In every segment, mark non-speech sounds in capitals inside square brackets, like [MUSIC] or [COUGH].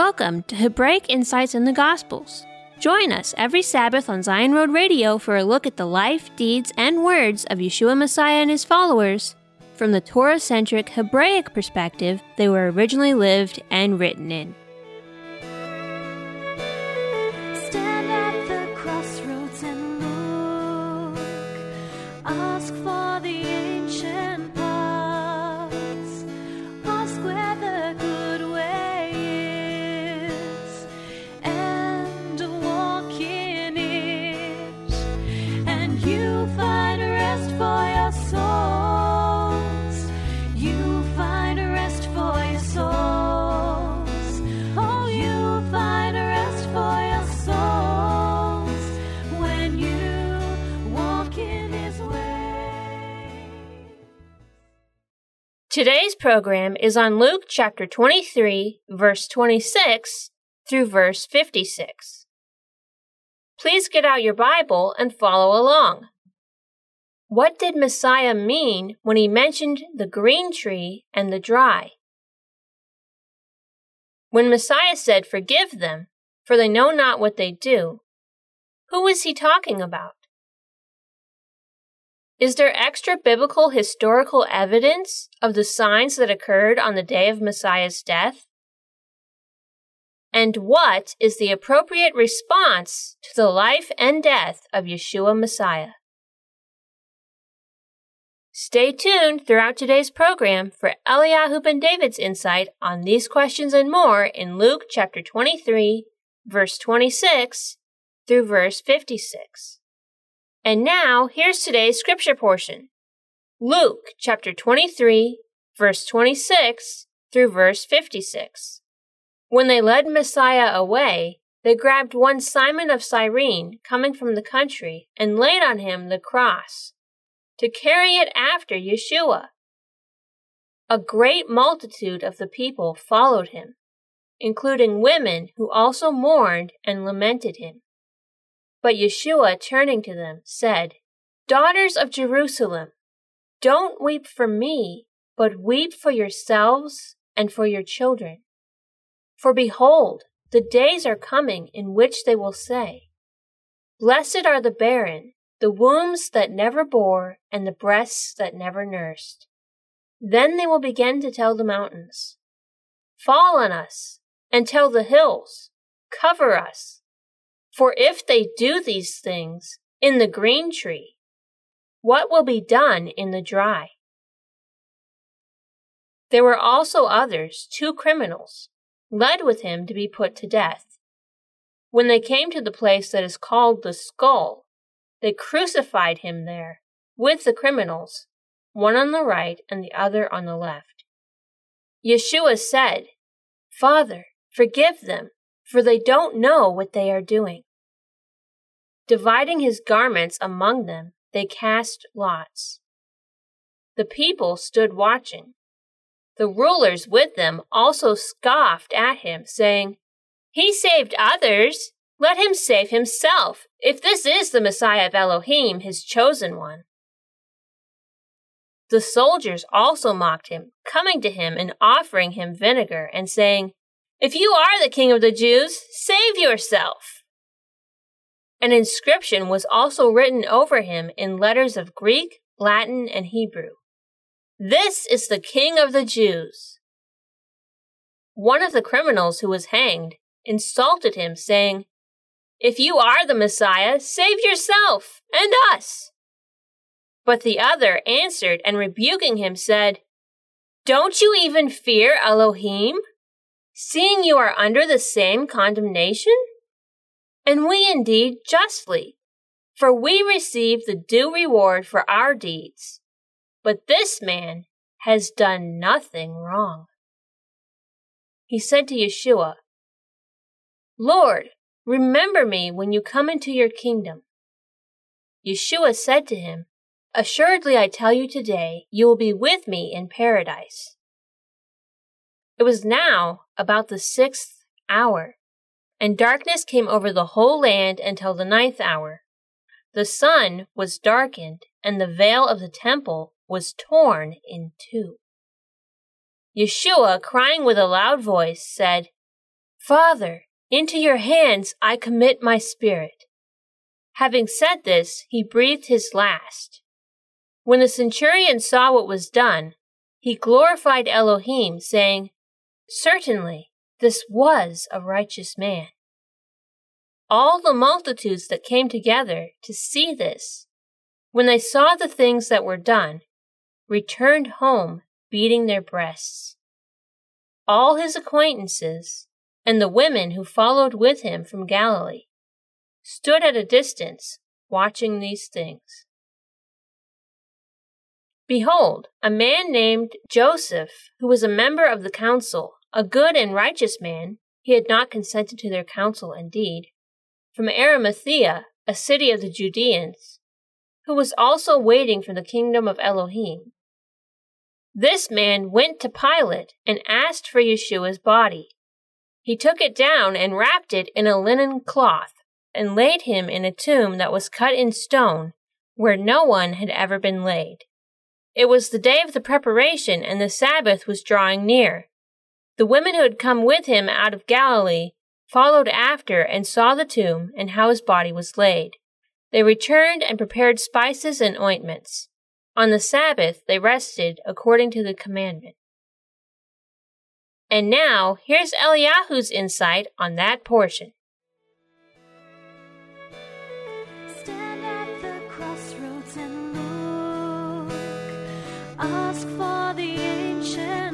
Welcome to Hebraic Insights in the Gospels. Join us every Sabbath on Tsiyon Road Radio for a look at the life, deeds, and words of Yeshua Messiah and his followers from the Torah centric Hebraic perspective they were originally lived and written in. Today's program is on Luke chapter 23, verse 26 through verse 56. Please get out your Bible and follow along. What did Messiah mean when he mentioned the green tree and the dry? When Messiah said, Forgive them, for they know not what they do, who is he talking about? Is there extra biblical historical evidence of the signs that occurred on the day of Messiah's death? And what is the appropriate response to the life and death of Yeshua Messiah? Stay tuned throughout today's program for Eliyahu ben David's insight on these questions and more in Luke chapter 23, verse 26 through verse 56. And now, here's today's scripture portion Luke chapter 23, verse 26 through verse 56. When they led Messiah away, they grabbed one Simon of Cyrene coming from the country and laid on him the cross to carry it after Yeshua. A great multitude of the people followed him, including women who also mourned and lamented him. But Yeshua, turning to them, said, Daughters of Jerusalem, don't weep for me, but weep for yourselves and for your children. For behold, the days are coming in which they will say, Blessed are the barren, the wombs that never bore, and the breasts that never nursed. Then they will begin to tell the mountains, Fall on us, and tell the hills, Cover us. For if they do these things in the green tree, what will be done in the dry? There were also others, two criminals, led with him to be put to death. When they came to the place that is called the skull, they crucified him there with the criminals, one on the right and the other on the left. Yeshua said, Father, forgive them, for they don't know what they are doing. Dividing his garments among them, they cast lots. The people stood watching. The rulers with them also scoffed at him, saying, He saved others. Let him save himself, if this is the Messiah of Elohim, his chosen one. The soldiers also mocked him, coming to him and offering him vinegar, and saying, If you are the king of the Jews, save yourself. An inscription was also written over him in letters of Greek, Latin, and Hebrew. This is the king of the Jews. One of the criminals who was hanged insulted him, saying, If you are the Messiah, save yourself and us. But the other answered and rebuking him said, Don't you even fear Elohim, seeing you are under the same condemnation? And we indeed justly, for we receive the due reward for our deeds. But this man has done nothing wrong. He said to Yeshua, Lord, remember me when you come into your kingdom. Yeshua said to him, Assuredly I tell you today, you will be with me in paradise. It was now about the sixth hour, and darkness came over the whole land until the ninth hour. The sun was darkened, and the veil of the temple was torn in two. Yeshua, crying with a loud voice, said, Father, into your hands I commit my spirit. Having said this, he breathed his last. When the centurion saw what was done, he glorified Elohim, saying, Certainly, this was a righteous man. All the multitudes that came together to see this, when they saw the things that were done, returned home beating their breasts. All his acquaintances, and the women who followed with him from Galilee, stood at a distance watching these things. Behold, a man named Joseph, who was a member of the council, a good and righteous man, he had not consented to their counsel and deed. from Arimathea, a city of the Judeans, who was also waiting for the kingdom of Elohim. This man went to Pilate and asked for Yeshua's body. He took it down and wrapped it in a linen cloth and laid him in a tomb that was cut in stone where no one had ever been laid. It was the day of the preparation and the Sabbath was drawing near. The women who had come with him out of Galilee followed after and saw the tomb and how his body was laid. They returned and prepared spices and ointments. On the Sabbath they rested according to the commandment. And now, here's Eliyahu's insight on that portion. Ask for the ancient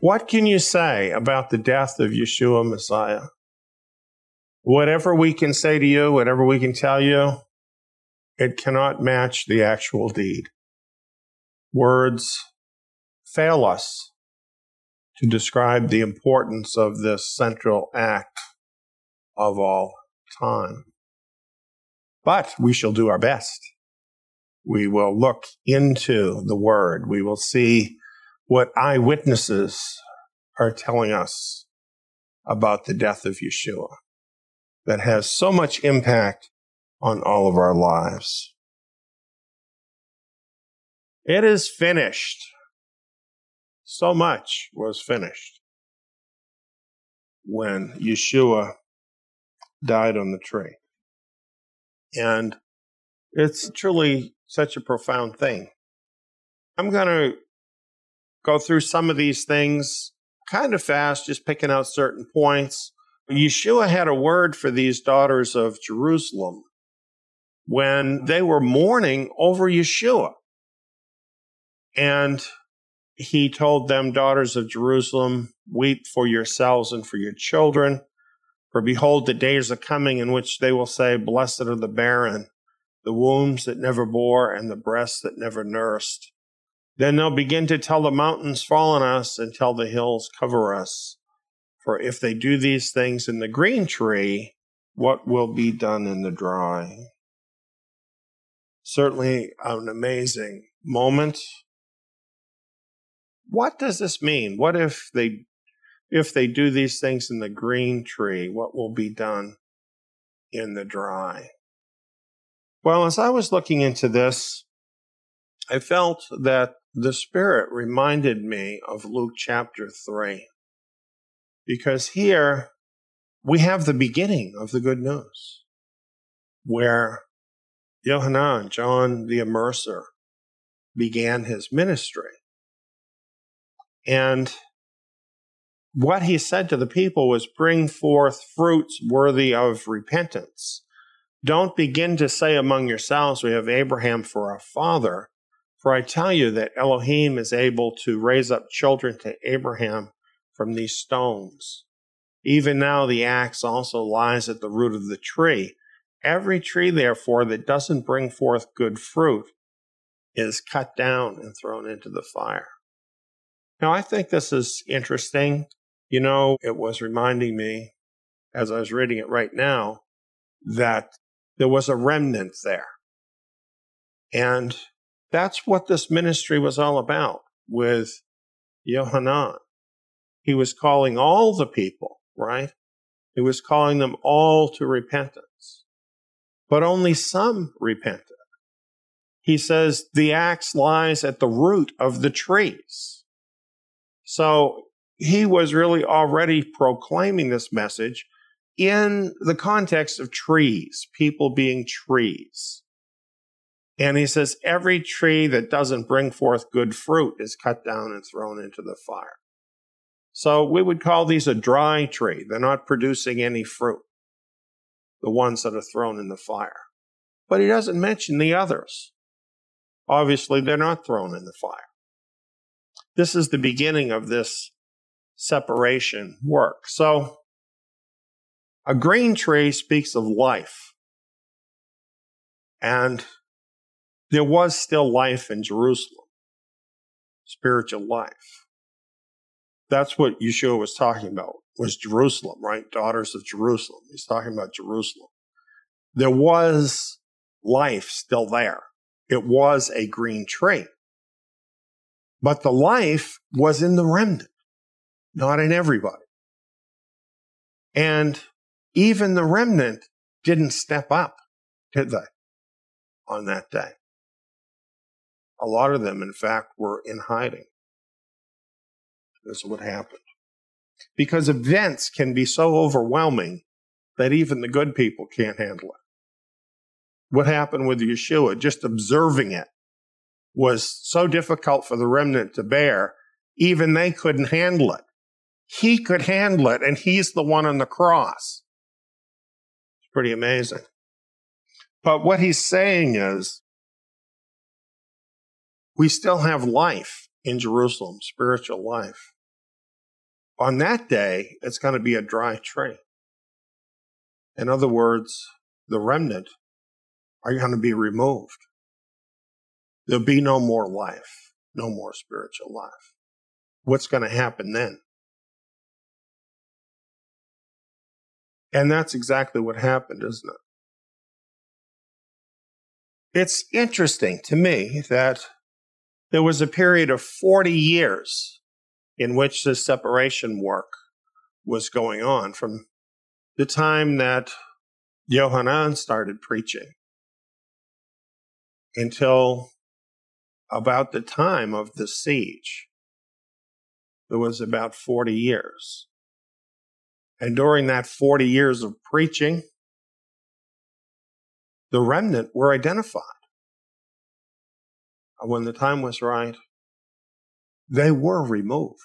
What can you say about the death of Yeshua Messiah? Whatever we can say to you, whatever we can tell you, it cannot match the actual deed. Words fail us to describe the importance of this central act of all time. But we shall do our best. We will look into the Word. We will see what eyewitnesses are telling us about the death of Yeshua that has so much impact on all of our lives. It is finished. So much was finished when Yeshua died on the tree. And it's truly such a profound thing. I'm going to go through some of these things kind of fast, just picking out certain points. Yeshua had a word for these daughters of Jerusalem when they were mourning over Yeshua. And he told them, Daughters of Jerusalem, weep for yourselves and for your children. For behold, the days are coming in which they will say, Blessed are the barren, the wombs that never bore, and the breasts that never nursed. Then they'll begin to tell the mountains, Fall on us, and tell the hills, Cover us. For if they do these things in the green tree, what will be done in the dry? Certainly an amazing moment. What does this mean? What if they if they do these things in the green tree, what will be done in the dry? Well, as I was looking into this, I felt that the Spirit reminded me of Luke chapter 3. Because here we have the beginning of the good news, where Yohanan, John the Immerser, began his ministry. And what he said to the people was bring forth fruits worthy of repentance. Don't begin to say among yourselves, we have Abraham for our father. For I tell you that Elohim is able to raise up children to Abraham from these stones. Even now the axe also lies at the root of the tree. Every tree, therefore, that doesn't bring forth good fruit is cut down and thrown into the fire. Now, I think this is interesting. You know, it was reminding me as I was reading it right now, that there was a remnant there. And that's what this ministry was all about with Yohanan. He was calling all the people, right? He was calling them all to repentance. But only some repented. He says the axe lies at the root of the trees. So he was really already proclaiming this message in the context of trees, people being trees. And he says, every tree that doesn't bring forth good fruit is cut down and thrown into the fire. So we would call these a dry tree. They're not producing any fruit, the ones that are thrown in the fire. But he doesn't mention the others. Obviously, they're not thrown in the fire. This is the beginning of this separation work. So, a green tree speaks of life. And there was still life in Jerusalem, spiritual life. That's what Yeshua was talking about, was Jerusalem, right? Daughters of Jerusalem. He's talking about Jerusalem. There was life still there. It was a green tree. But the life was in the remnant, not in everybody. And even the remnant didn't step up, did they, on that day? A lot of them, in fact, were in hiding. This is what happened. Because events can be so overwhelming that even the good people can't handle it. What happened with Yeshua, just observing it, was so difficult for the remnant to bear, even they couldn't handle it. He could handle it, and he's the one on the cross. It's pretty amazing. But what he's saying is, we still have life in Jerusalem, spiritual life. On that day, it's going to be a dry tree. In other words, the remnant are going to be removed. There'll be no more life, no more spiritual life. What's going to happen then? And that's exactly what happened, isn't it? It's interesting to me that there was a period of 40 years in which this separation work was going on from the time that Yohanan started preaching until about the time of the siege. There was about 40 years. And during that 40 years of preaching, the remnant were identified when the time was right, they were removed.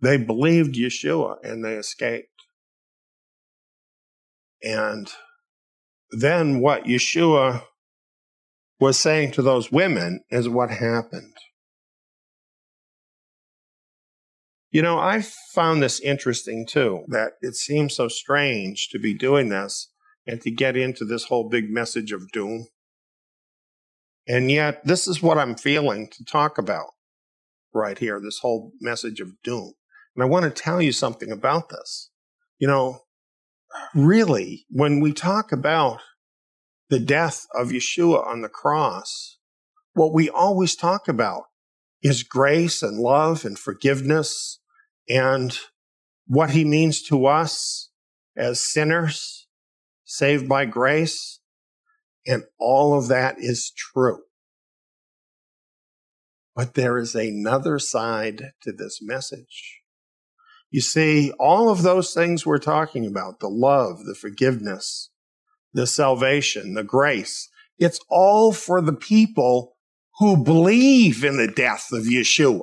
They believed Yeshua and they escaped. And then what Yeshua was saying to those women is what happened. You know, I found this interesting too, that it seems so strange to be doing this and to get into this whole big message of doom. And yet, this is what I'm feeling to talk about right here this whole message of doom. And I want to tell you something about this. You know, really, when we talk about the death of Yeshua on the cross, what we always talk about is grace and love and forgiveness and what he means to us as sinners saved by grace. And all of that is true. But there is another side to this message. You see, all of those things we're talking about, the love, the forgiveness, the salvation, the grace, it's all for the people who believe in the death of Yeshua.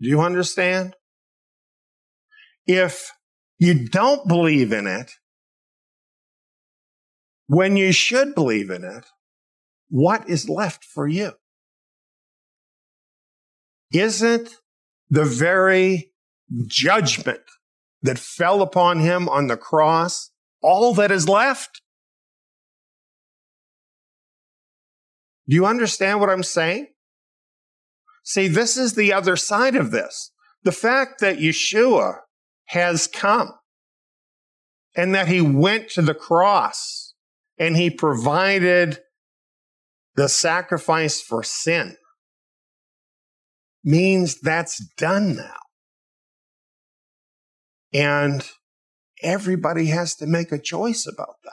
Do you understand? If you don't believe in it, when you should believe in it, what is left for you? Isn't the very judgment that fell upon him on the cross all that is left? Do you understand what I'm saying? See, this is the other side of this. The fact that Yeshua has come and that he went to the cross and he provided the sacrifice for sin means that's done now. And everybody has to make a choice about that.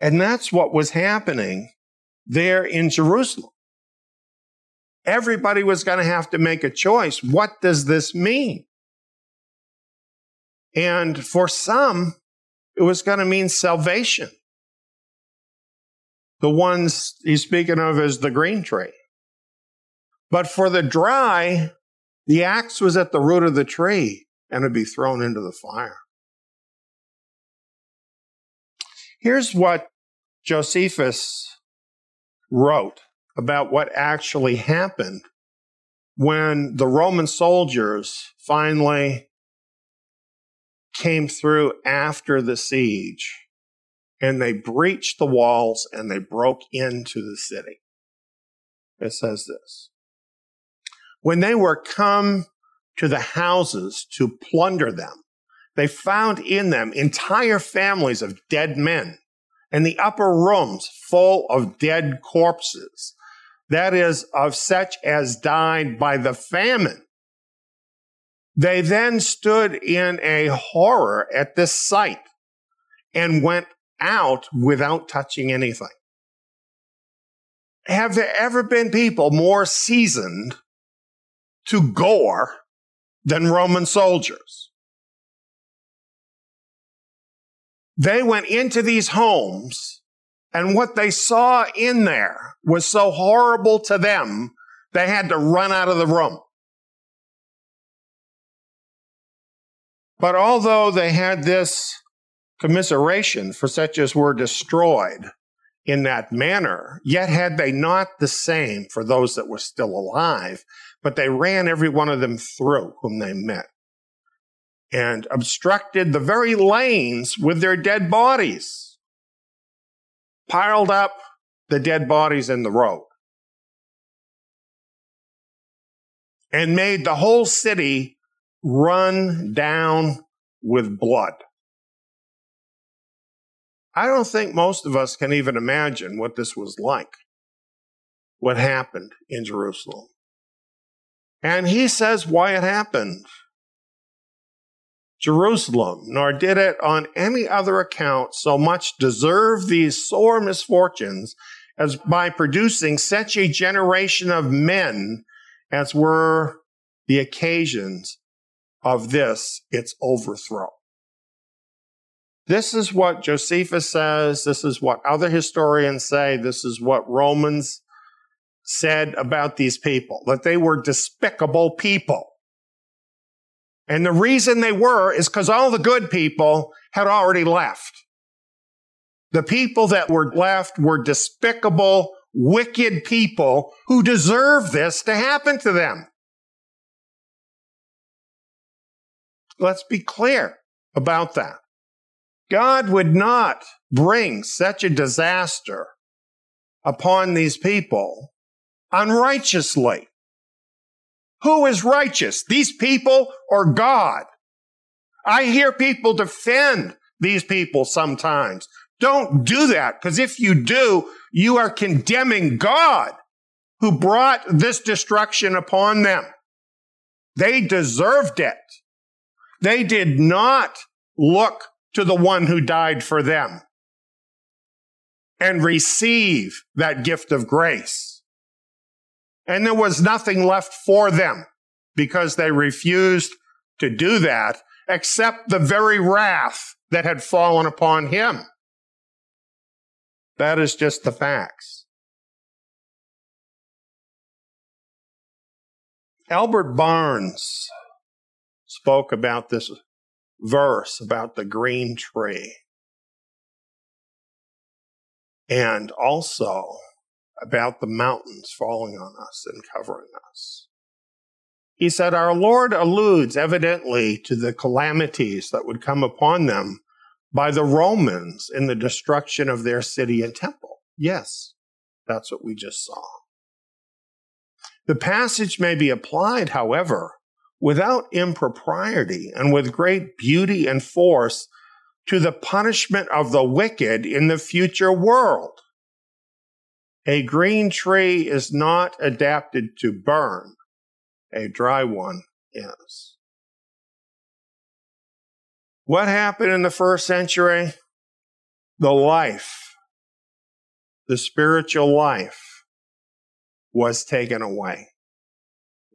And that's what was happening there in Jerusalem. Everybody was going to have to make a choice. What does this mean? And for some, it was going to mean salvation. The ones he's speaking of is the green tree. But for the dry, the axe was at the root of the tree and would be thrown into the fire. Here's what Josephus wrote about what actually happened when the Roman soldiers finally came through after the siege and they breached the walls and they broke into the city. It says this. When they were come to the houses to plunder them, they found in them entire families of dead men and the upper rooms full of dead corpses, that is, of such as died by the famine. They then stood in a horror at this sight and went out without touching anything. Have there ever been people more seasoned to gore than Roman soldiers? They went into these homes and what they saw in there was so horrible to them, they had to run out of the room. But although they had this commiseration for such as were destroyed in that manner, yet had they not the same for those that were still alive, but they ran every one of them through whom they met and obstructed the very lanes with their dead bodies, piled up the dead bodies in the road, and made the whole city run down with blood. I don't think most of us can even imagine what this was like, what happened in Jerusalem. And he says why it happened. Jerusalem, nor did it on any other account so much deserve these sore misfortunes as by producing such a generation of men as were the occasions of this, its overthrow. This is what Josephus says. This is what other historians say. This is what Romans said about these people, that they were despicable people. And the reason they were is because all the good people had already left. The people that were left were despicable, wicked people who deserve this to happen to them. Let's be clear about that. God would not bring such a disaster upon these people unrighteously. Who is righteous? These people or God? I hear people defend these people sometimes. Don't do that because if you do, you are condemning God who brought this destruction upon them. They deserved it. They did not look to the one who died for them and receive that gift of grace. And there was nothing left for them because they refused to do that except the very wrath that had fallen upon him. That is just the facts. Albert Barnes spoke about this verse about the green tree. And also about the mountains falling on us and covering us. He said, Our Lord alludes evidently to the calamities that would come upon them by the Romans in the destruction of their city and temple. Yes, that's what we just saw. The passage may be applied, however, without impropriety and with great beauty and force to the punishment of the wicked in the future world. A green tree is not adapted to burn. A dry one is. What happened in the first century? The life, the spiritual life was taken away,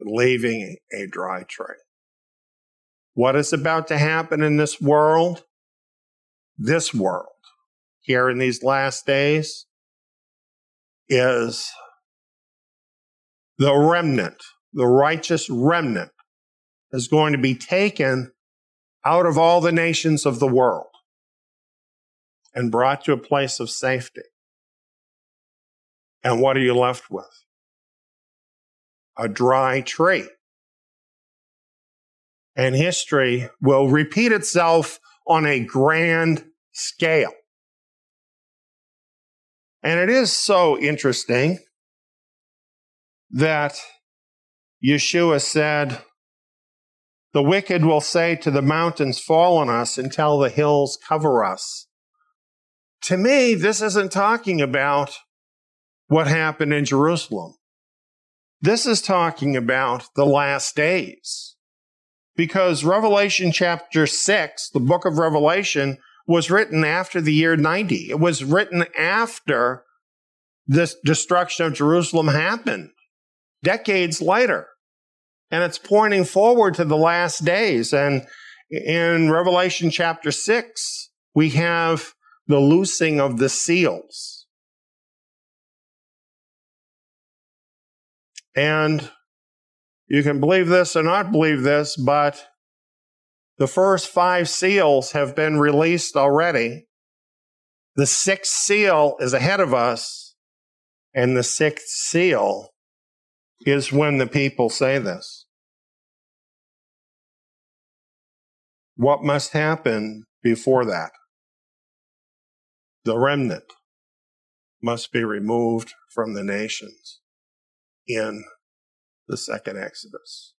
leaving a dry tree. What is about to happen in this world? This world, here in these last days, is the remnant, the righteous remnant, is going to be taken out of all the nations of the world and brought to a place of safety. And what are you left with? A dry tree. And history will repeat itself on a grand scale. And it is so interesting that Yeshua said, The wicked will say to the mountains, Fall on us, until the hills cover us. To me, this isn't talking about what happened in Jerusalem. This is talking about the last days. Because Revelation chapter 6, the book of Revelation, was written after the year 90. It was written after this destruction of Jerusalem happened, decades later. And it's pointing forward to the last days. And in Revelation chapter 6, we have the loosing of the seals. And you can believe this or not believe this, but the first five seals have been released already. The sixth seal is ahead of us, and the sixth seal is when the people say this. What must happen before that? The remnant must be removed from the nations in the second Exodus.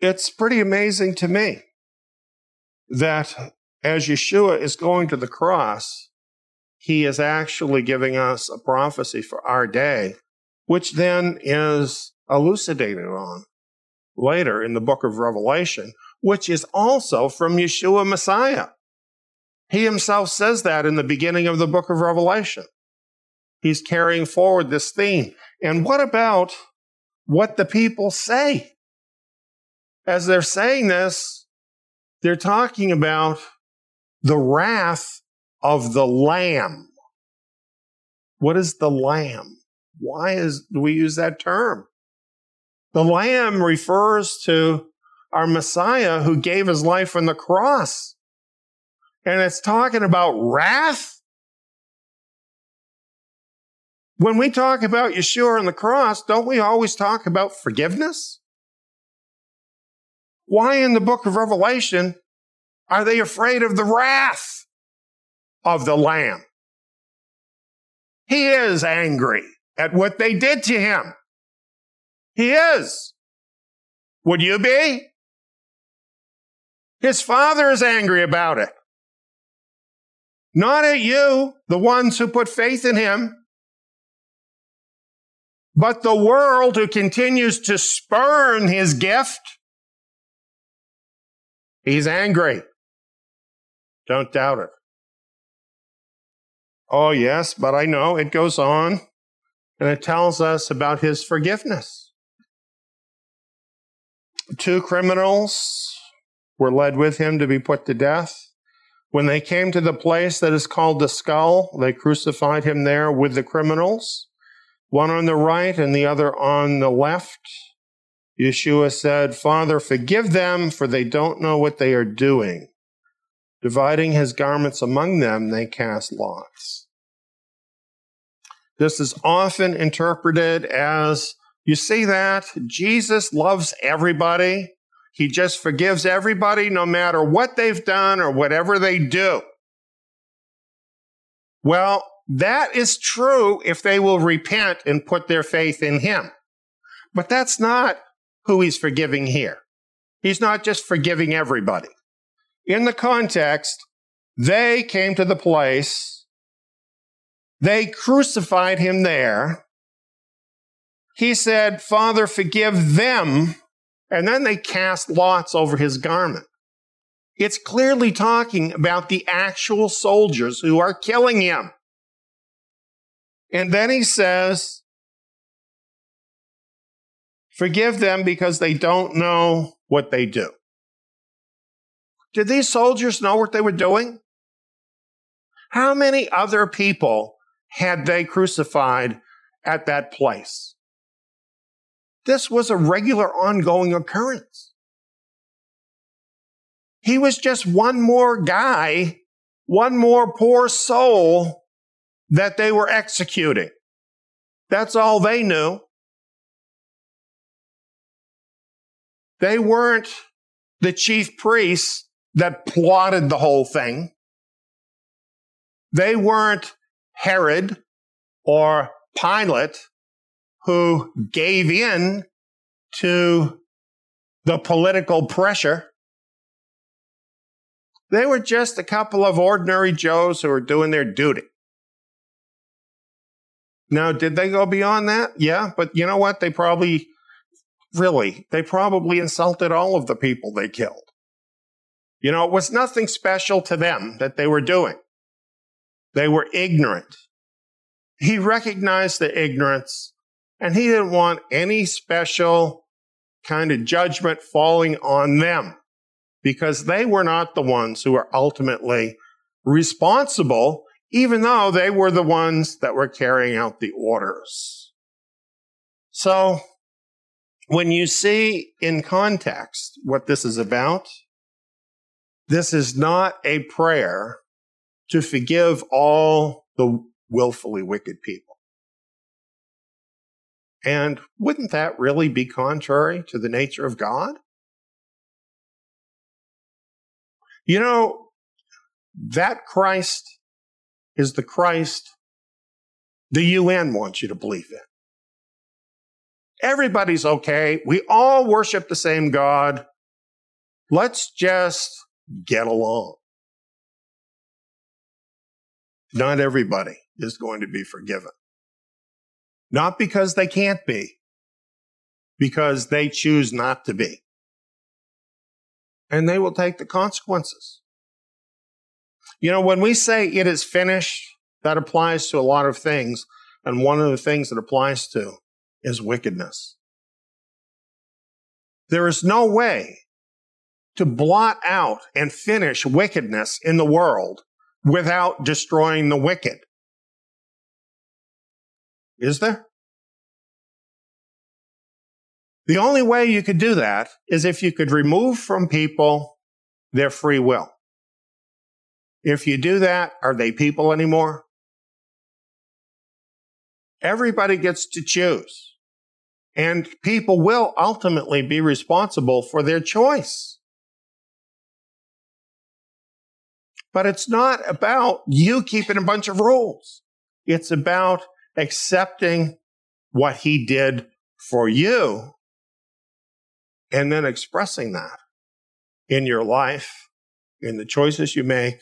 It's pretty amazing to me that as Yeshua is going to the cross, he is actually giving us a prophecy for our day, which then is elucidated on later in the book of Revelation, which is also from Yeshua Messiah. He himself says that in the beginning of the book of Revelation. He's carrying forward this theme. And what about what the people say? As they're saying this, they're talking about the wrath of the Lamb. What is the Lamb? Why is, do we use that term? The Lamb refers to our Messiah who gave his life on the cross. And it's talking about wrath. When we talk about Yeshua on the cross, don't we always talk about forgiveness? Why in the book of Revelation are they afraid of the wrath of the Lamb? He is angry at what they did to him. He is. Would you be? His father is angry about it. Not at you, the ones who put faith in him, but the world who continues to spurn his gift. He's angry. Don't doubt it. Oh, yes, but I know it goes on and it tells us about his forgiveness. Two criminals were led with him to be put to death. When they came to the place that is called the skull, they crucified him there with the criminals, one on the right and the other on the left. Yeshua said, Father, forgive them, for they don't know what they are doing. Dividing his garments among them, they cast lots. This is often interpreted as you see that Jesus loves everybody. He just forgives everybody no matter what they've done or whatever they do. Well, that is true if they will repent and put their faith in him. But that's not who he's forgiving here. He's not just forgiving everybody. In the context, they came to the place, they crucified him there. He said, Father, forgive them. And then they cast lots over his garment. It's clearly talking about the actual soldiers who are killing him. And then he says, Forgive them because they don't know what they do. Did these soldiers know what they were doing? How many other people had they crucified at that place? This was a regular ongoing occurrence. He was just one more guy, one more poor soul that they were executing. That's all they knew. They weren't the chief priests that plotted the whole thing. They weren't Herod or Pilate who gave in to the political pressure. They were just a couple of ordinary Joes who were doing their duty. Now, did they go beyond that? Yeah, but you know what? They probably, really, they probably insulted all of the people they killed. You know, it was nothing special to them that they were doing. They were ignorant. He recognized the ignorance and he didn't want any special kind of judgment falling on them because they were not the ones who were ultimately responsible even though they were the ones that were carrying out the orders. So, when you see in context what this is about, this is not a prayer to forgive all the willfully wicked people. And wouldn't that really be contrary to the nature of God? You know, that Christ is the Christ the UN wants you to believe in. Everybody's okay. We all worship the same God. Let's just get along. Not everybody is going to be forgiven. Not because they can't be, because they choose not to be. And they will take the consequences. You know, when we say it is finished, that applies to a lot of things. And one of the things that applies to is wickedness. There is no way to blot out and finish wickedness in the world without destroying the wicked. Is there? The only way you could do that is if you could remove from people their free will. If you do that, are they people anymore? Everybody gets to choose. And people will ultimately be responsible for their choice. But it's not about you keeping a bunch of rules. It's about accepting what he did for you and then expressing that in your life, in the choices you make,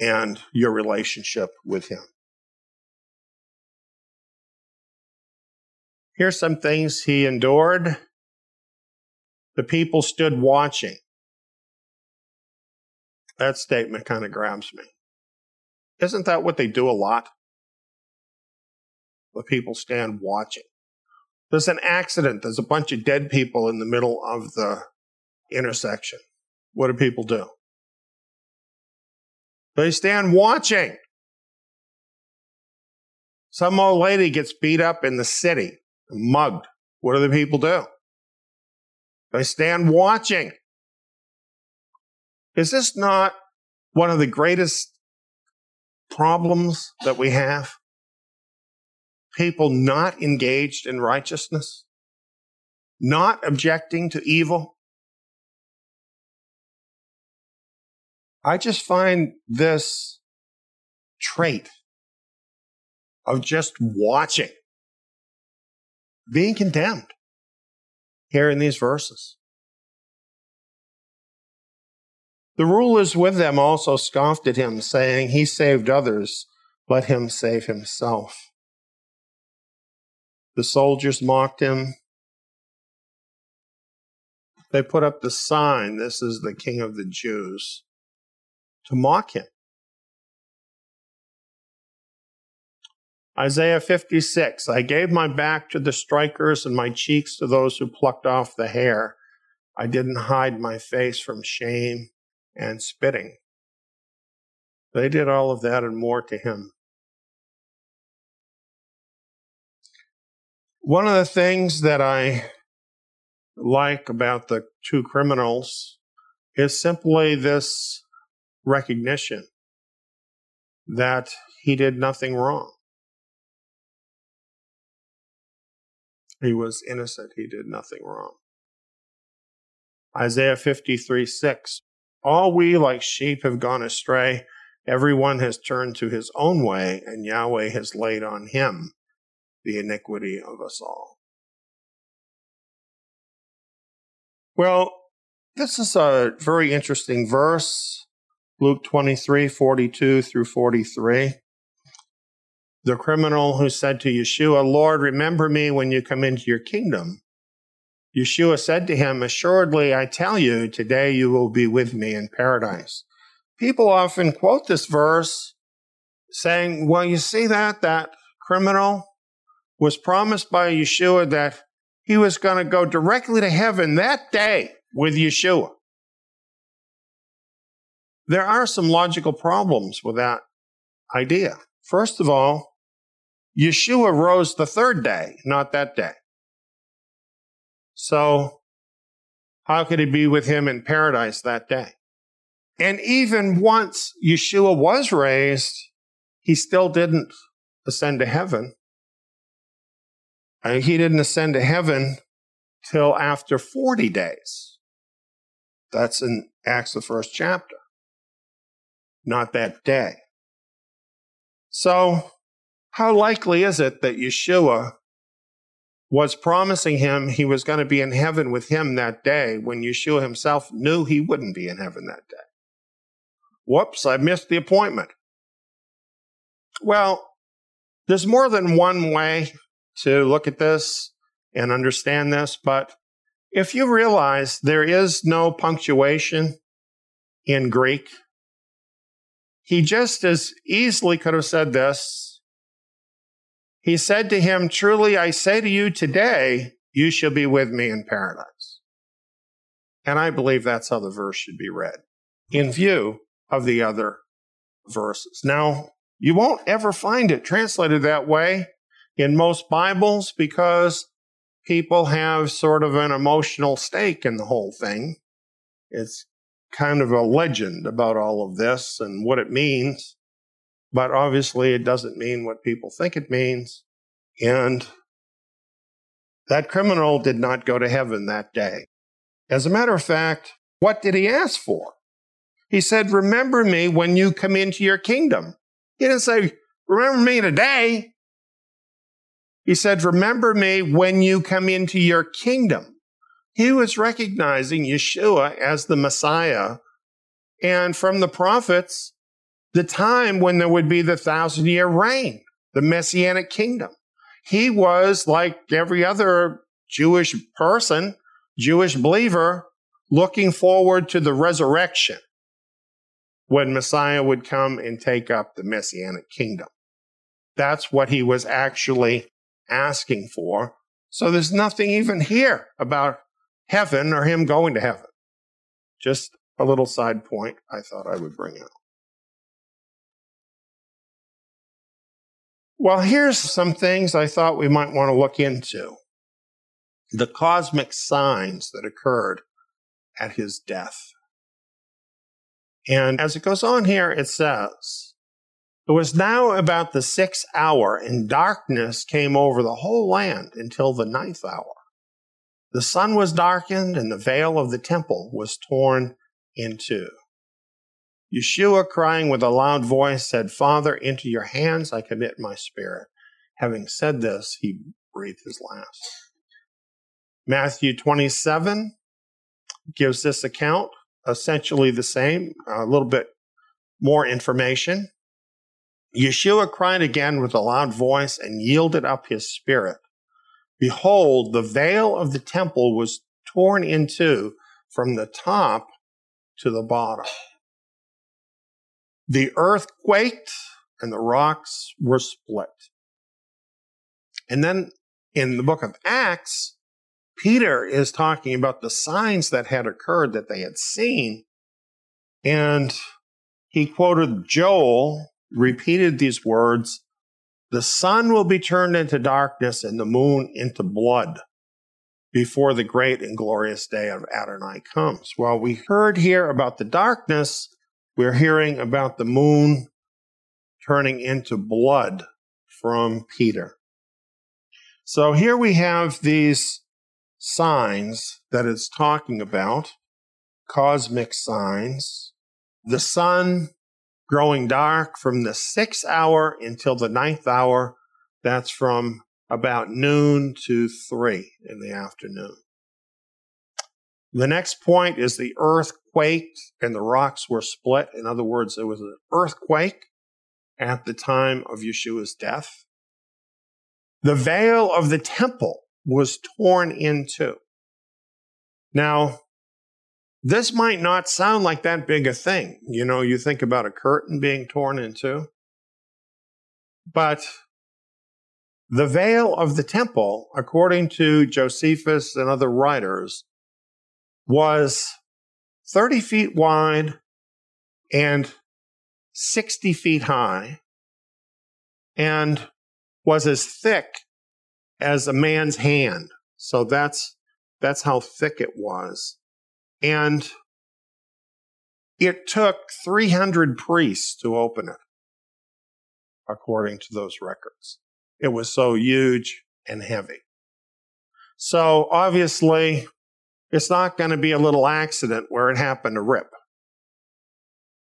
and your relationship with Him. Here's some things He endured. The people stood watching. That statement kind of grabs me. Isn't that what they do a lot? The people stand watching. There's an accident. There's a bunch of dead people in the middle of the intersection. What do people do? They stand watching. Some old lady gets beat up in the city, mugged. What do the people do? They stand watching. Is this not one of the greatest problems that we have? People not engaged in righteousness, not objecting to evil, I just find this trait of just watching, being condemned here in these verses. The rulers with them also scoffed at him, saying, He saved others, let him save himself. The soldiers mocked him. They put up the sign, This is the King of the Jews, to mock him. Isaiah 56 I gave my back to the strikers and my cheeks to those who plucked off the hair. I didn't hide my face from shame and spitting. They did all of that and more to him. One of the things that I like about the two criminals is simply this recognition that he did nothing wrong. He was innocent. He did nothing wrong. Isaiah 53 6. All we like sheep have gone astray. Everyone has turned to his own way, and Yahweh has laid on him the iniquity of us all. Well, this is a very interesting verse, Luke 23 42 through 43 the criminal who said to Yeshua, Lord, remember me when you come into your kingdom. Yeshua said to him, Assuredly, I tell you, today you will be with me in paradise. People often quote this verse saying, Well, you see that? That criminal was promised by Yeshua that he was going to go directly to heaven that day with Yeshua. There are some logical problems with that idea. First of all, Yeshua rose the third day, not that day. So, how could he be with him in paradise that day? And even once Yeshua was raised, he still didn't ascend to heaven. And he didn't ascend to heaven till after 40 days. That's in Acts, the first chapter, not that day. So, how likely is it that Yeshua was promising him he was going to be in heaven with him that day when Yeshua himself knew he wouldn't be in heaven that day? Whoops, I missed the appointment. Well, there's more than one way to look at this and understand this, but if you realize there is no punctuation in Greek, he just as easily could have said this. He said to him, Truly I say to you today, you shall be with me in paradise. And I believe that's how the verse should be read in view of the other verses. Now, you won't ever find it translated that way in most Bibles because people have sort of an emotional stake in the whole thing. It's kind of a legend about all of this and what it means. But obviously, it doesn't mean what people think it means. And that criminal did not go to heaven that day. As a matter of fact, what did he ask for? He said, Remember me when you come into your kingdom. He didn't say, Remember me today. He said, Remember me when you come into your kingdom. He was recognizing Yeshua as the Messiah. And from the prophets, the time when there would be the thousand year reign, the messianic kingdom. He was like every other Jewish person, Jewish believer, looking forward to the resurrection when Messiah would come and take up the messianic kingdom. That's what he was actually asking for. So there's nothing even here about heaven or him going to heaven. Just a little side point I thought I would bring out. Well, here's some things I thought we might want to look into. The cosmic signs that occurred at his death. And as it goes on here, it says, It was now about the sixth hour, and darkness came over the whole land until the ninth hour. The sun was darkened and the veil of the temple was torn in two. Yeshua, crying with a loud voice, said, Father, into your hands I commit my spirit. Having said this, he breathed his last. Matthew 27 gives this account, essentially the same, a little bit more information. Yeshua cried again with a loud voice and yielded up his spirit. Behold, the veil of the temple was torn in two from the top to the bottom. The earth quaked and the rocks were split. And then in the book of Acts, Peter is talking about the signs that had occurred that they had seen. And he quoted Joel, repeated these words The sun will be turned into darkness and the moon into blood before the great and glorious day of Adonai comes. Well, we heard here about the darkness. We're hearing about the moon turning into blood from Peter. So here we have these signs that it's talking about, cosmic signs. The sun growing dark from the sixth hour until the ninth hour. That's from about noon to three in the afternoon. The next point is the earth quaked and the rocks were split. In other words, there was an earthquake at the time of Yeshua's death. The veil of the temple was torn in two. Now, this might not sound like that big a thing. You know, you think about a curtain being torn in two. But the veil of the temple, according to Josephus and other writers, was 30 feet wide and 60 feet high and was as thick as a man's hand. So that's, that's how thick it was. And it took 300 priests to open it, according to those records. It was so huge and heavy. So obviously, it's not going to be a little accident where it happened to rip.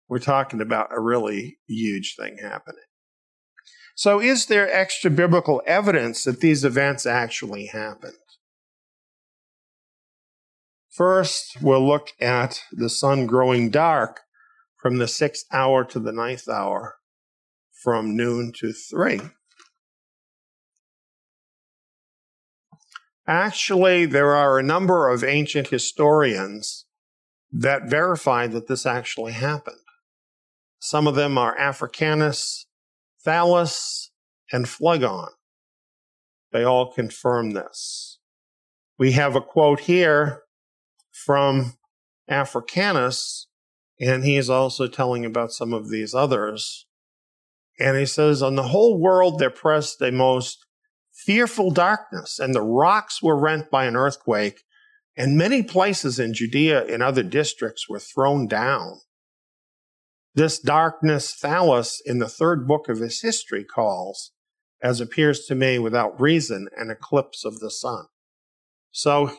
We're talking about a really huge thing happening. So, is there extra biblical evidence that these events actually happened? First, we'll look at the sun growing dark from the sixth hour to the ninth hour, from noon to three. Actually, there are a number of ancient historians that verify that this actually happened. Some of them are Africanus, Thallus, and Phlegon. They all confirm this. We have a quote here from Africanus, and he is also telling about some of these others. And he says, On the whole world there pressed a most fearful darkness, and the rocks were rent by an earthquake, and many places in Judea and other districts were thrown down. This darkness Thallus in the third book of his history calls, as appears to me without reason, an eclipse of the sun. So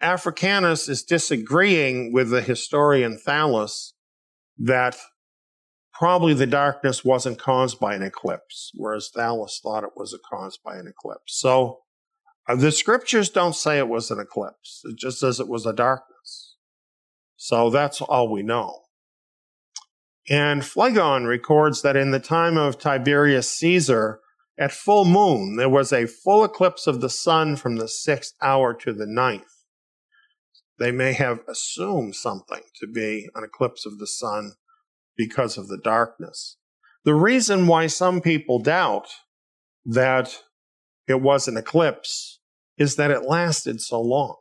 Africanus is disagreeing with the historian Thallus that probably the darkness wasn't caused by an eclipse, whereas Thallus thought it was caused by an eclipse. So uh, the scriptures don't say it was an eclipse. It just says it was a darkness. So that's all we know. And Phlegon records that in the time of Tiberius Caesar, at full moon, there was a full eclipse of the sun from the sixth hour to the ninth. They may have assumed something to be an eclipse of the sun because of the darkness. The reason why some people doubt that it was an eclipse is that it lasted so long.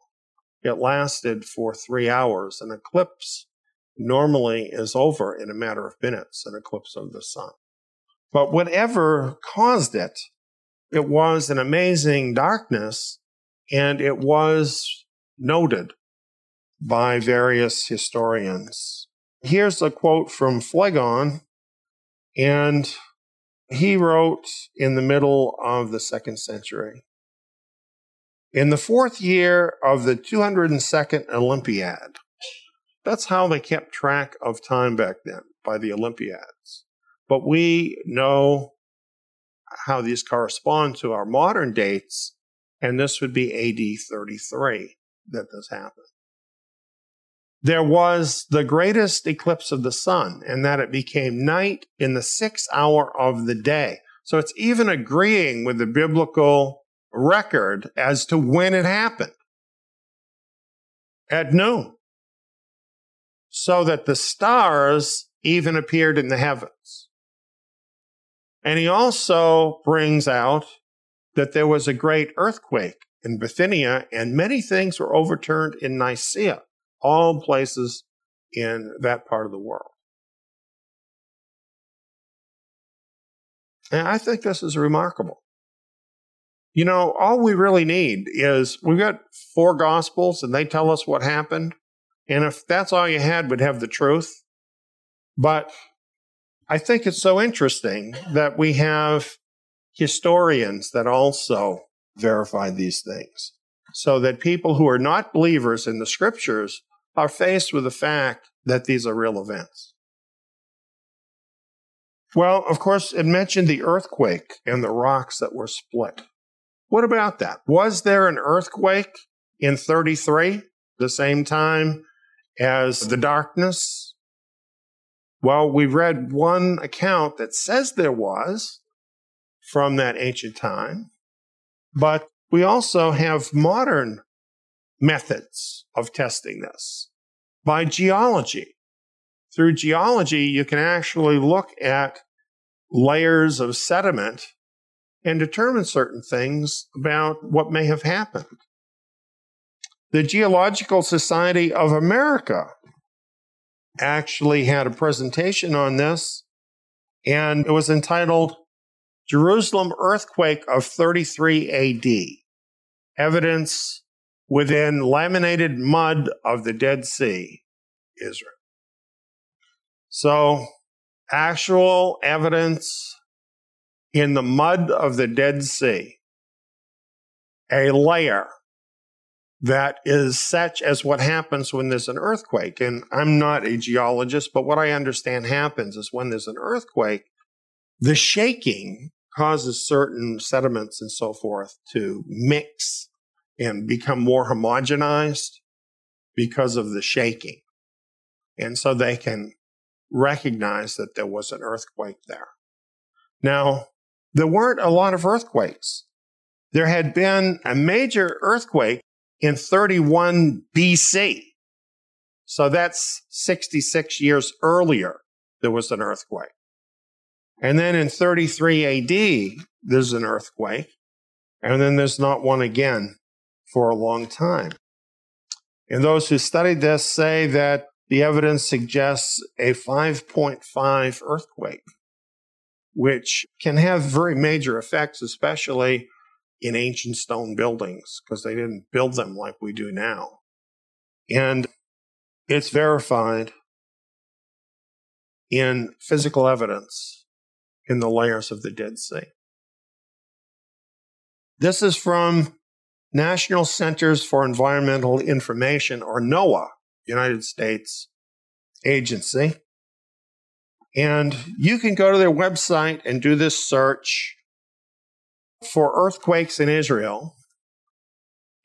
It lasted for three hours. An eclipse normally is over in a matter of minutes, an eclipse of the sun. But whatever caused it, it was an amazing darkness and it was noted by various historians here's a quote from Phlegon, and he wrote in the middle of the second century. In the fourth year of the 202nd Olympiad, that's how they kept track of time back then, by the Olympiads. But we know how these correspond to our modern dates, and this would be AD 33 that this happened. There was the greatest eclipse of the sun, and that it became night in the sixth hour of the day. So it's even agreeing with the biblical record as to when it happened at noon. So that the stars even appeared in the heavens. And he also brings out that there was a great earthquake in Bithynia and many things were overturned in Nicaea, all places in that part of the world. And I think this is remarkable. You know, all we really need is we've got four gospels and they tell us what happened. And if that's all you had, would have the truth. But I think it's so interesting that we have historians that also verify these things so that people who are not believers in the scriptures are faced with the fact that these are real events. Well, of course, it mentioned the earthquake and the rocks that were split. What about that? Was there an earthquake in 33, the same time as the darkness? Well, we read one account that says there was from that ancient time, but we also have modern methods of testing this by geology. Through geology, you can actually look at layers of sediment and determine certain things about what may have happened. The Geological Society of America actually had a presentation on this, and it was entitled Jerusalem Earthquake of 33 AD Evidence within laminated mud of the Dead Sea, Israel. So, actual evidence in the mud of the Dead Sea, a layer that is such as what happens when there's an earthquake. And I'm not a geologist, but what I understand happens is when there's an earthquake, the shaking causes certain sediments and so forth to mix and become more homogenized because of the shaking. And so they can recognize that there was an earthquake there. Now, there weren't a lot of earthquakes. There had been a major earthquake in 31 BC. So that's 66 years earlier, there was an earthquake. And then in 33 AD, there's an earthquake. And then there's not one again for a long time. And those who studied this say that the evidence suggests a 5.5 earthquake, which can have very major effects, especially in ancient stone buildings, because they didn't build them like we do now. And it's verified in physical evidence in the layers of the Dead Sea. This is from National Centers for Environmental Information, or NOAA, United States agency. And you can go to their website and do this search for earthquakes in Israel.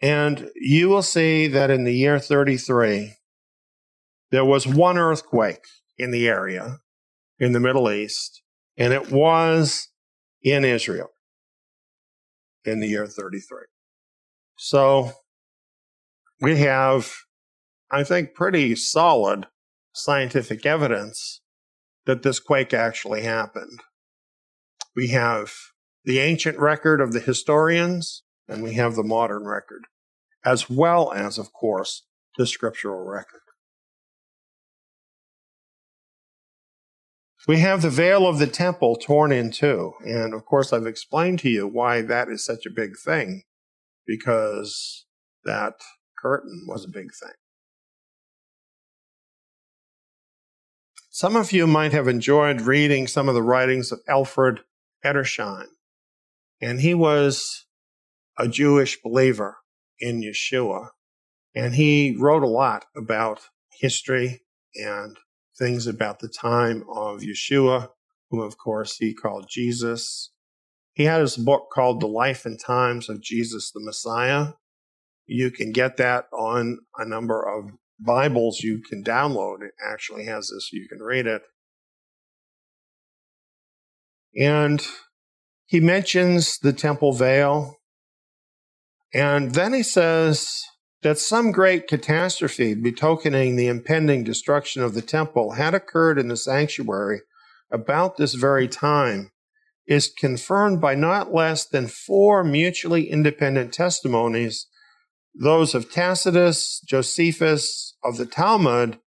And you will see that in the year 33, there was one earthquake in the area in the Middle East, and it was in Israel in the year 33. So we have, I think, pretty solid scientific evidence that this quake actually happened. We have the ancient record of the historians, and we have the modern record, as well as, of course, the scriptural record. We have the veil of the temple torn in two. And of course, I've explained to you why that is such a big thing because that curtain was a big thing. Some of you might have enjoyed reading some of the writings of Alfred Edersheim, and he was a Jewish believer in Yeshua, and he wrote a lot about history and things about the time of Yeshua, whom of course he called Jesus, He had his book called The Life and Times of Jesus the Messiah. You can get that on a number of Bibles you can download. It actually has this, you can read it. And he mentions the temple veil. And then he says that some great catastrophe betokening the impending destruction of the temple had occurred in the sanctuary about this very time is confirmed by not less than four mutually independent testimonies those of Tacitus, Josephus, of the Talmud,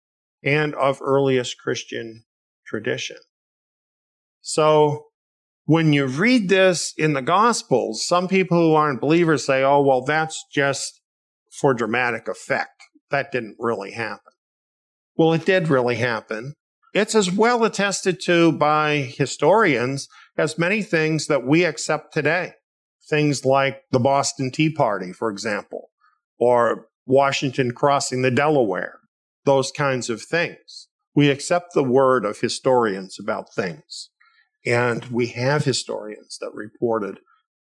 and of earliest Christian tradition. So when you read this in the Gospels, some people who aren't believers say, oh, well, that's just for dramatic effect. That didn't really happen. Well, it did really happen. It's as well attested to by historians as many things that we accept today. Things like the Boston Tea Party, for example, or Washington crossing the Delaware, those kinds of things. We accept the word of historians about things. And we have historians that reported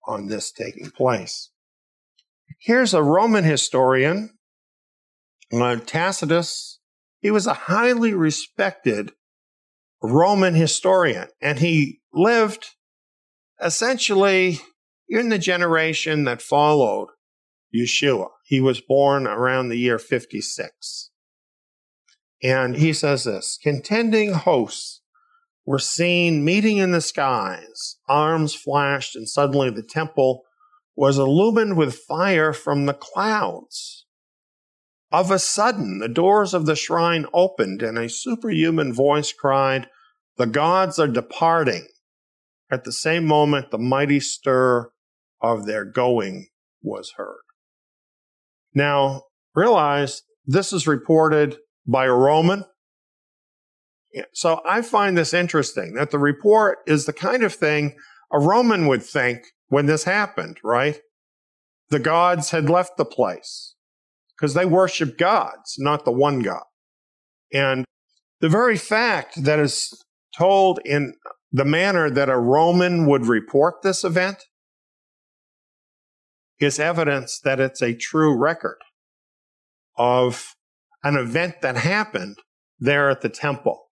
on this taking place. Here's a Roman historian, uh, Tacitus. He was a highly respected Roman historian, and he lived essentially in the generation that followed Yeshua. He was born around the year 56. And he says this contending hosts were seen meeting in the skies, arms flashed, and suddenly the temple was illumined with fire from the clouds. Of a sudden, the doors of the shrine opened, and a superhuman voice cried, The gods are departing. At the same moment, the mighty stir of their going was heard. Now, realize this is reported by a Roman. So I find this interesting that the report is the kind of thing a Roman would think when this happened, right? The gods had left the place because they worship gods, not the one God. And the very fact that is told in the manner that a Roman would report this event is evidence that it's a true record of an event that happened there at the temple.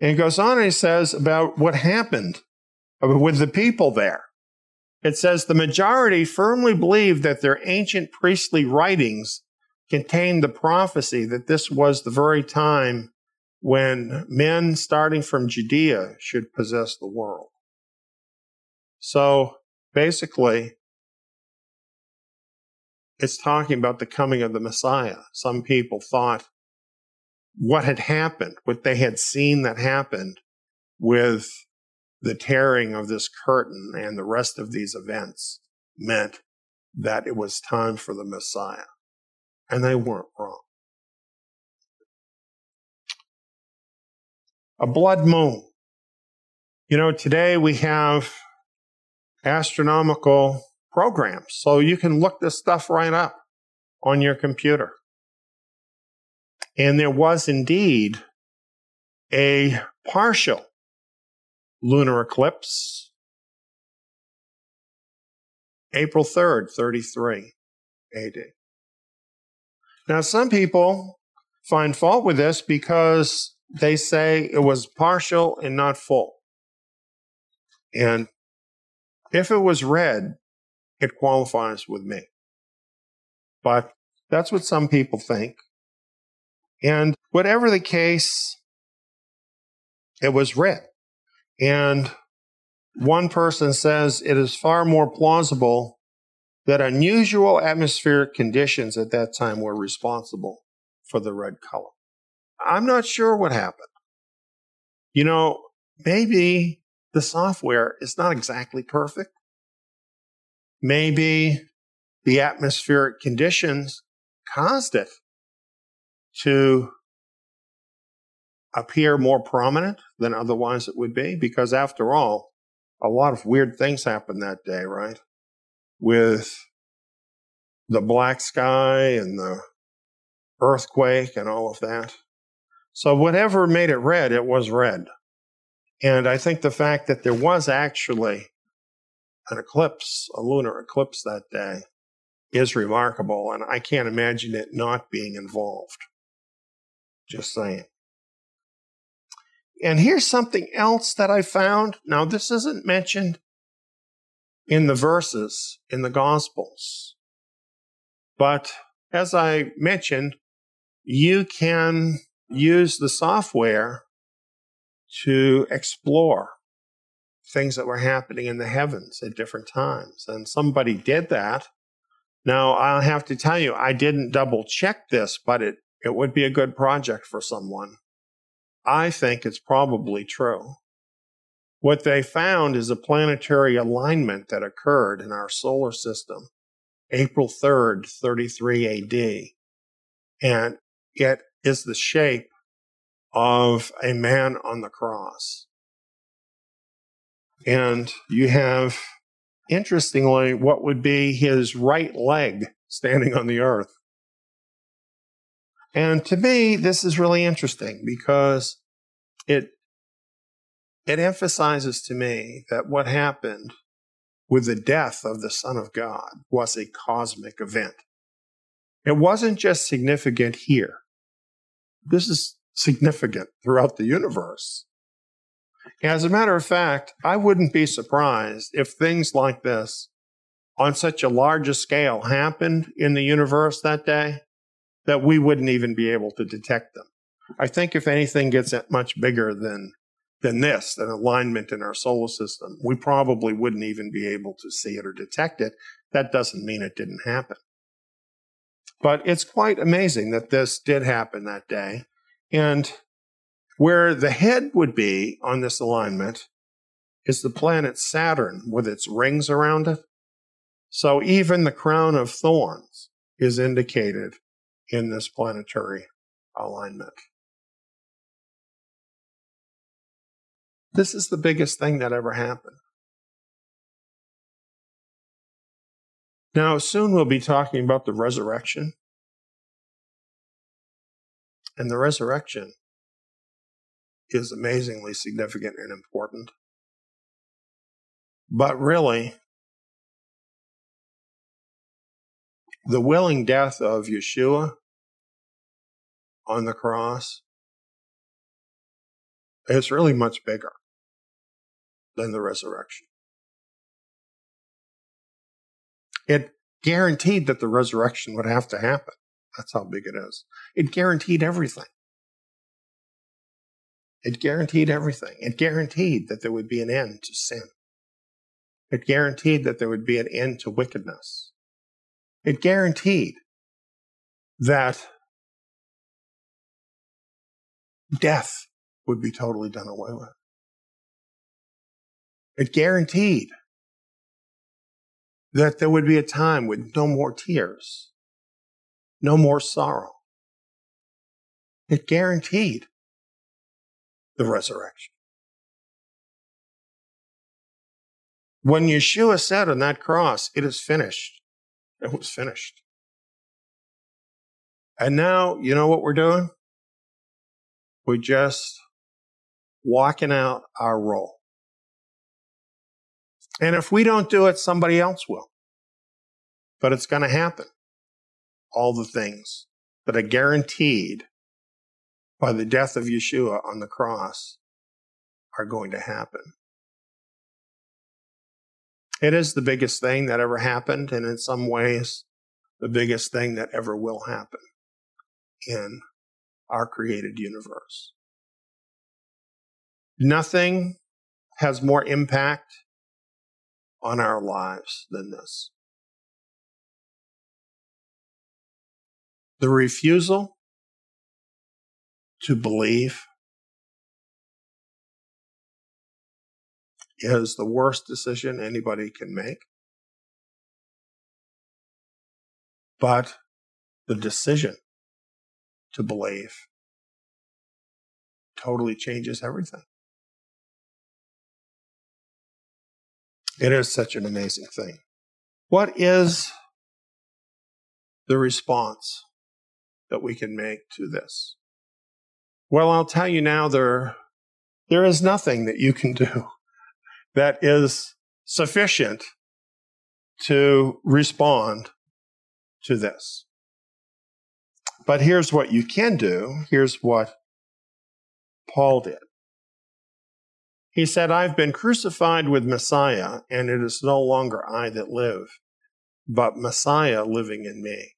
And goes on and he says about what happened with the people there. It says the majority firmly believed that their ancient priestly writings contained the prophecy that this was the very time when men starting from Judea should possess the world. So basically, it's talking about the coming of the Messiah. Some people thought what had happened, what they had seen that happened with the tearing of this curtain and the rest of these events meant that it was time for the Messiah. And they weren't wrong. A blood moon. You know, today we have astronomical programs. So you can look this stuff right up on your computer. And there was indeed a partial lunar eclipse, April 3rd, 33 AD. Now, some people find fault with this because they say it was partial and not full. And if it was red, it qualifies with me. But that's what some people think. And whatever the case, it was red. And one person says it is far more plausible that unusual atmospheric conditions at that time were responsible for the red color. I'm not sure what happened. You know, maybe the software is not exactly perfect. Maybe the atmospheric conditions caused it to appear more prominent than otherwise it would be. Because after all, a lot of weird things happened that day, right? With the black sky and the earthquake and all of that. So whatever made it red, it was red. And I think the fact that there was actually an eclipse, a lunar eclipse that day, is remarkable, and I can't imagine it not being involved. Just saying. And here's something else that I found. Now, this isn't mentioned in the verses in the Gospels, but as I mentioned, you can use the software to explore things that were happening in the heavens at different times. And somebody did that. Now, I'll have to tell you, I didn't double check this, but it, it would be a good project for someone. I think it's probably true. What they found is a planetary alignment that occurred in our solar system April 3rd, 33 AD. And it is the shape of a man on the cross. And you have, interestingly, what would be his right leg standing on the earth. And to me, this is really interesting because it, it emphasizes to me that what happened with the death of the Son of God was a cosmic event. It wasn't just significant here. This is significant throughout the universe. As a matter of fact, I wouldn't be surprised if things like this on such a large a scale happened in the universe that day that we wouldn't even be able to detect them. I think if anything gets much bigger than than this, than alignment in our solar system, we probably wouldn't even be able to see it or detect it. That doesn't mean it didn't happen. But it's quite amazing that this did happen that day. And where the head would be on this alignment is the planet Saturn with its rings around it. So even the crown of thorns is indicated in this planetary alignment. This is the biggest thing that ever happened. Now, soon we'll be talking about the resurrection. And the resurrection is amazingly significant and important. But really, the willing death of Yeshua on the cross is really much bigger than the resurrection. It guaranteed that the resurrection would have to happen. That's how big it is. It guaranteed everything. It guaranteed everything. It guaranteed that there would be an end to sin. It guaranteed that there would be an end to wickedness. It guaranteed that death would be totally done away with. It guaranteed that there would be a time with no more tears, no more sorrow. It guaranteed the resurrection. When Yeshua said on that cross, it is finished, it was finished. And now, you know what we're doing? We're just walking out our role. And if we don't do it, somebody else will. But it's going to happen. All the things that are guaranteed by the death of Yeshua on the cross are going to happen. It is the biggest thing that ever happened, and in some ways, the biggest thing that ever will happen in our created universe. Nothing has more impact on our lives than this. The refusal to believe is the worst decision anybody can make. But the decision to believe totally changes everything. It is such an amazing thing. What is the response that we can make to this? Well, I'll tell you now there, there is nothing that you can do [LAUGHS] that is sufficient to respond to this. But here's what you can do. Here's what Paul did. He said, I've been crucified with Messiah, and it is no longer I that live, but Messiah living in me.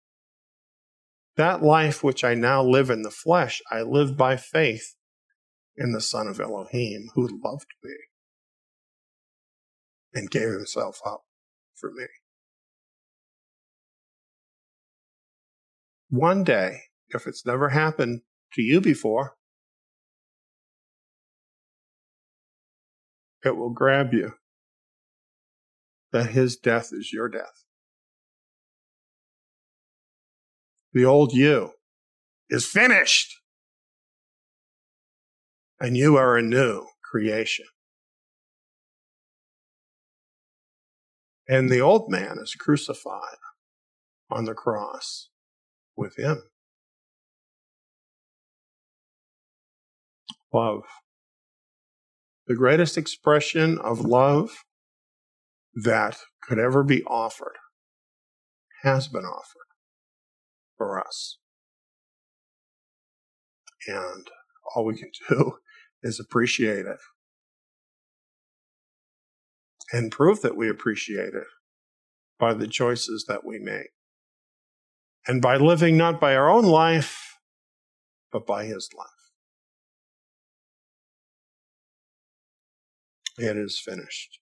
That life which I now live in the flesh, I live by faith in the Son of Elohim who loved me and gave himself up for me. One day, if it's never happened to you before, it will grab you that his death is your death. The old you is finished, and you are a new creation. And the old man is crucified on the cross with him. Love. The greatest expression of love that could ever be offered has been offered for us. And all we can [LAUGHS] do is appreciate it and prove that we appreciate it by the choices that we make. And by living not by our own life, but by his life. It is finished.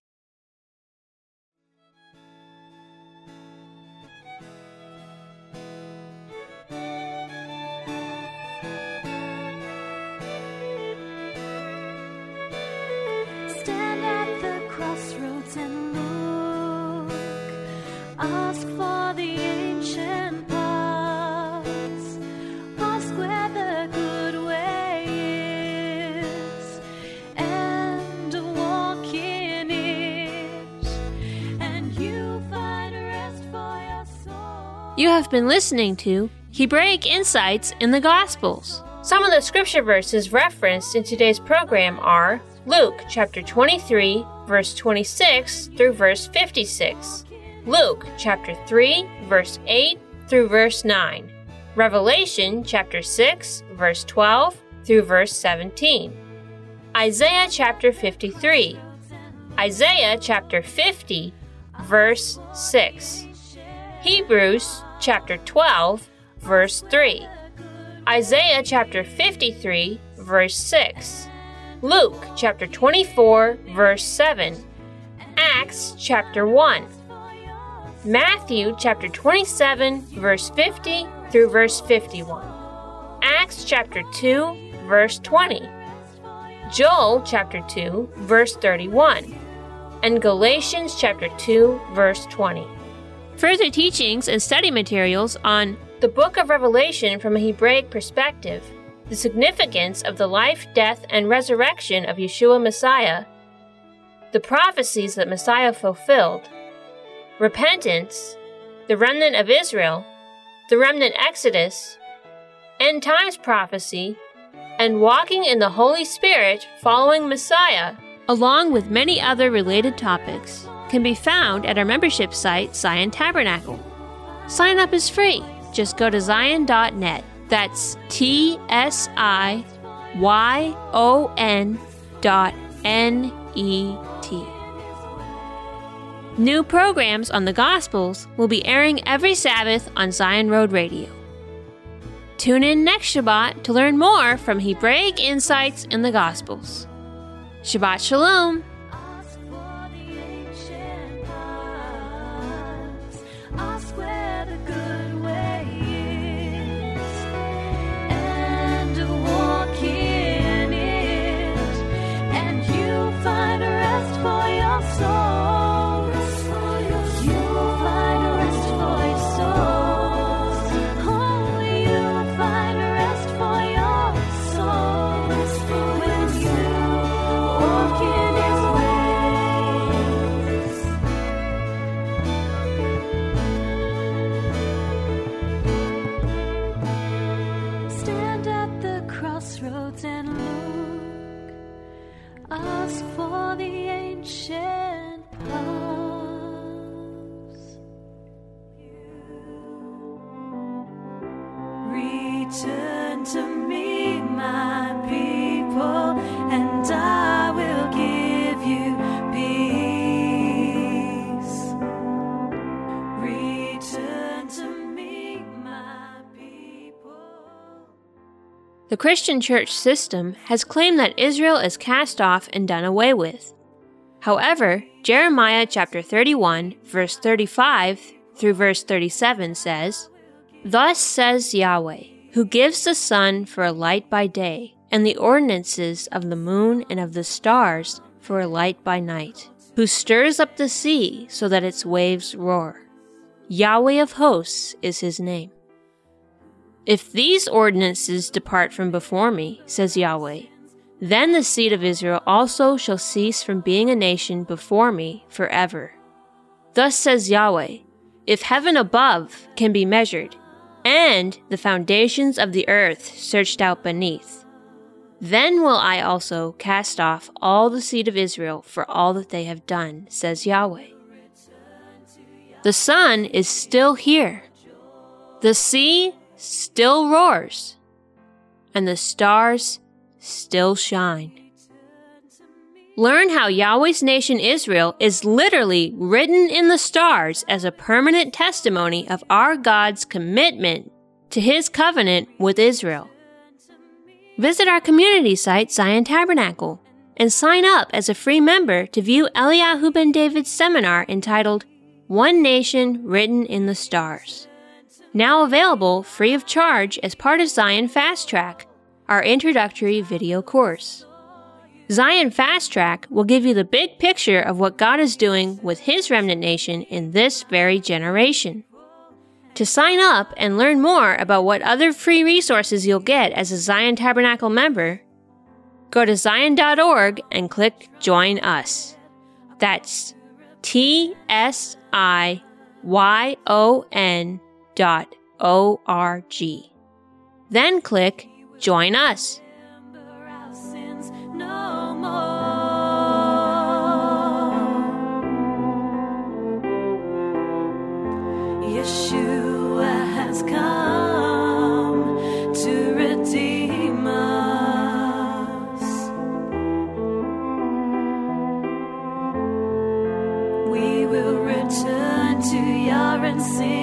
You have been listening to Hebraic Insights in the Gospels. Some of the scripture verses referenced in today's program are Luke chapter 23, verse 26 through verse 56, Luke chapter 3, verse 8 through verse 9, Revelation chapter 6, verse 12 through verse 17, Isaiah chapter 53, Isaiah chapter 50, verse 6. Hebrews chapter 12, verse 3. Isaiah chapter 53, verse 6. Luke chapter 24, verse 7. Acts chapter 1. Matthew chapter 27, verse 50 through verse 51. Acts chapter 2, verse 20. Joel chapter 2, verse 31. And Galatians chapter 2, verse 20. Further teachings and study materials on the book of Revelation from a Hebraic perspective, the significance of the life, death, and resurrection of Yeshua Messiah, the prophecies that Messiah fulfilled, repentance, the remnant of Israel, the remnant Exodus, end times prophecy, and walking in the Holy Spirit following Messiah, along with many other related topics, can be found at our membership site, Tsiyon Tabernacle. Sign up is free. Just go to tsiyon.net. That's T S I Y O N dot N E T. New programs on the Gospels will be airing every Sabbath on Tsiyon Road Radio. Tune in next Shabbat to learn more from Hebraic insights in the Gospels. Shabbat Shalom! For The Christian church system has claimed that Israel is cast off and done away with. However, Jeremiah chapter 31, verse 35 through verse 37 says, Thus says Yahweh, who gives the sun for a light by day, and the ordinances of the moon and of the stars for a light by night, who stirs up the sea so that its waves roar. Yahweh of hosts is his name. If these ordinances depart from before me, says Yahweh, then the seed of Israel also shall cease from being a nation before me forever. Thus says Yahweh, if heaven above can be measured, and the foundations of the earth searched out beneath, then will I also cast off all the seed of Israel for all that they have done, says Yahweh. The sun is still here. The sea still roars. And the stars still shine. Learn how Yahweh's nation Israel is literally written in the stars as a permanent testimony of our God's commitment to his covenant with Israel. Visit our community site, Tsiyon Tabernacle, and sign up as a free member to view Eliyahu Ben David's seminar entitled One Nation Written in the Stars. Now available free of charge as part of Tsiyon Fast Track, our introductory video course. Tsiyon Fast Track will give you the big picture of what God is doing with His remnant nation in this very generation. To sign up and learn more about what other free resources you'll get as a Tsiyon Tabernacle member, go to tsiyon.org and click Join Us. That's T S I Y O N www.ccc.org. Then click Join Us. Yeshua has come to redeem us. We will return to Yah and sing.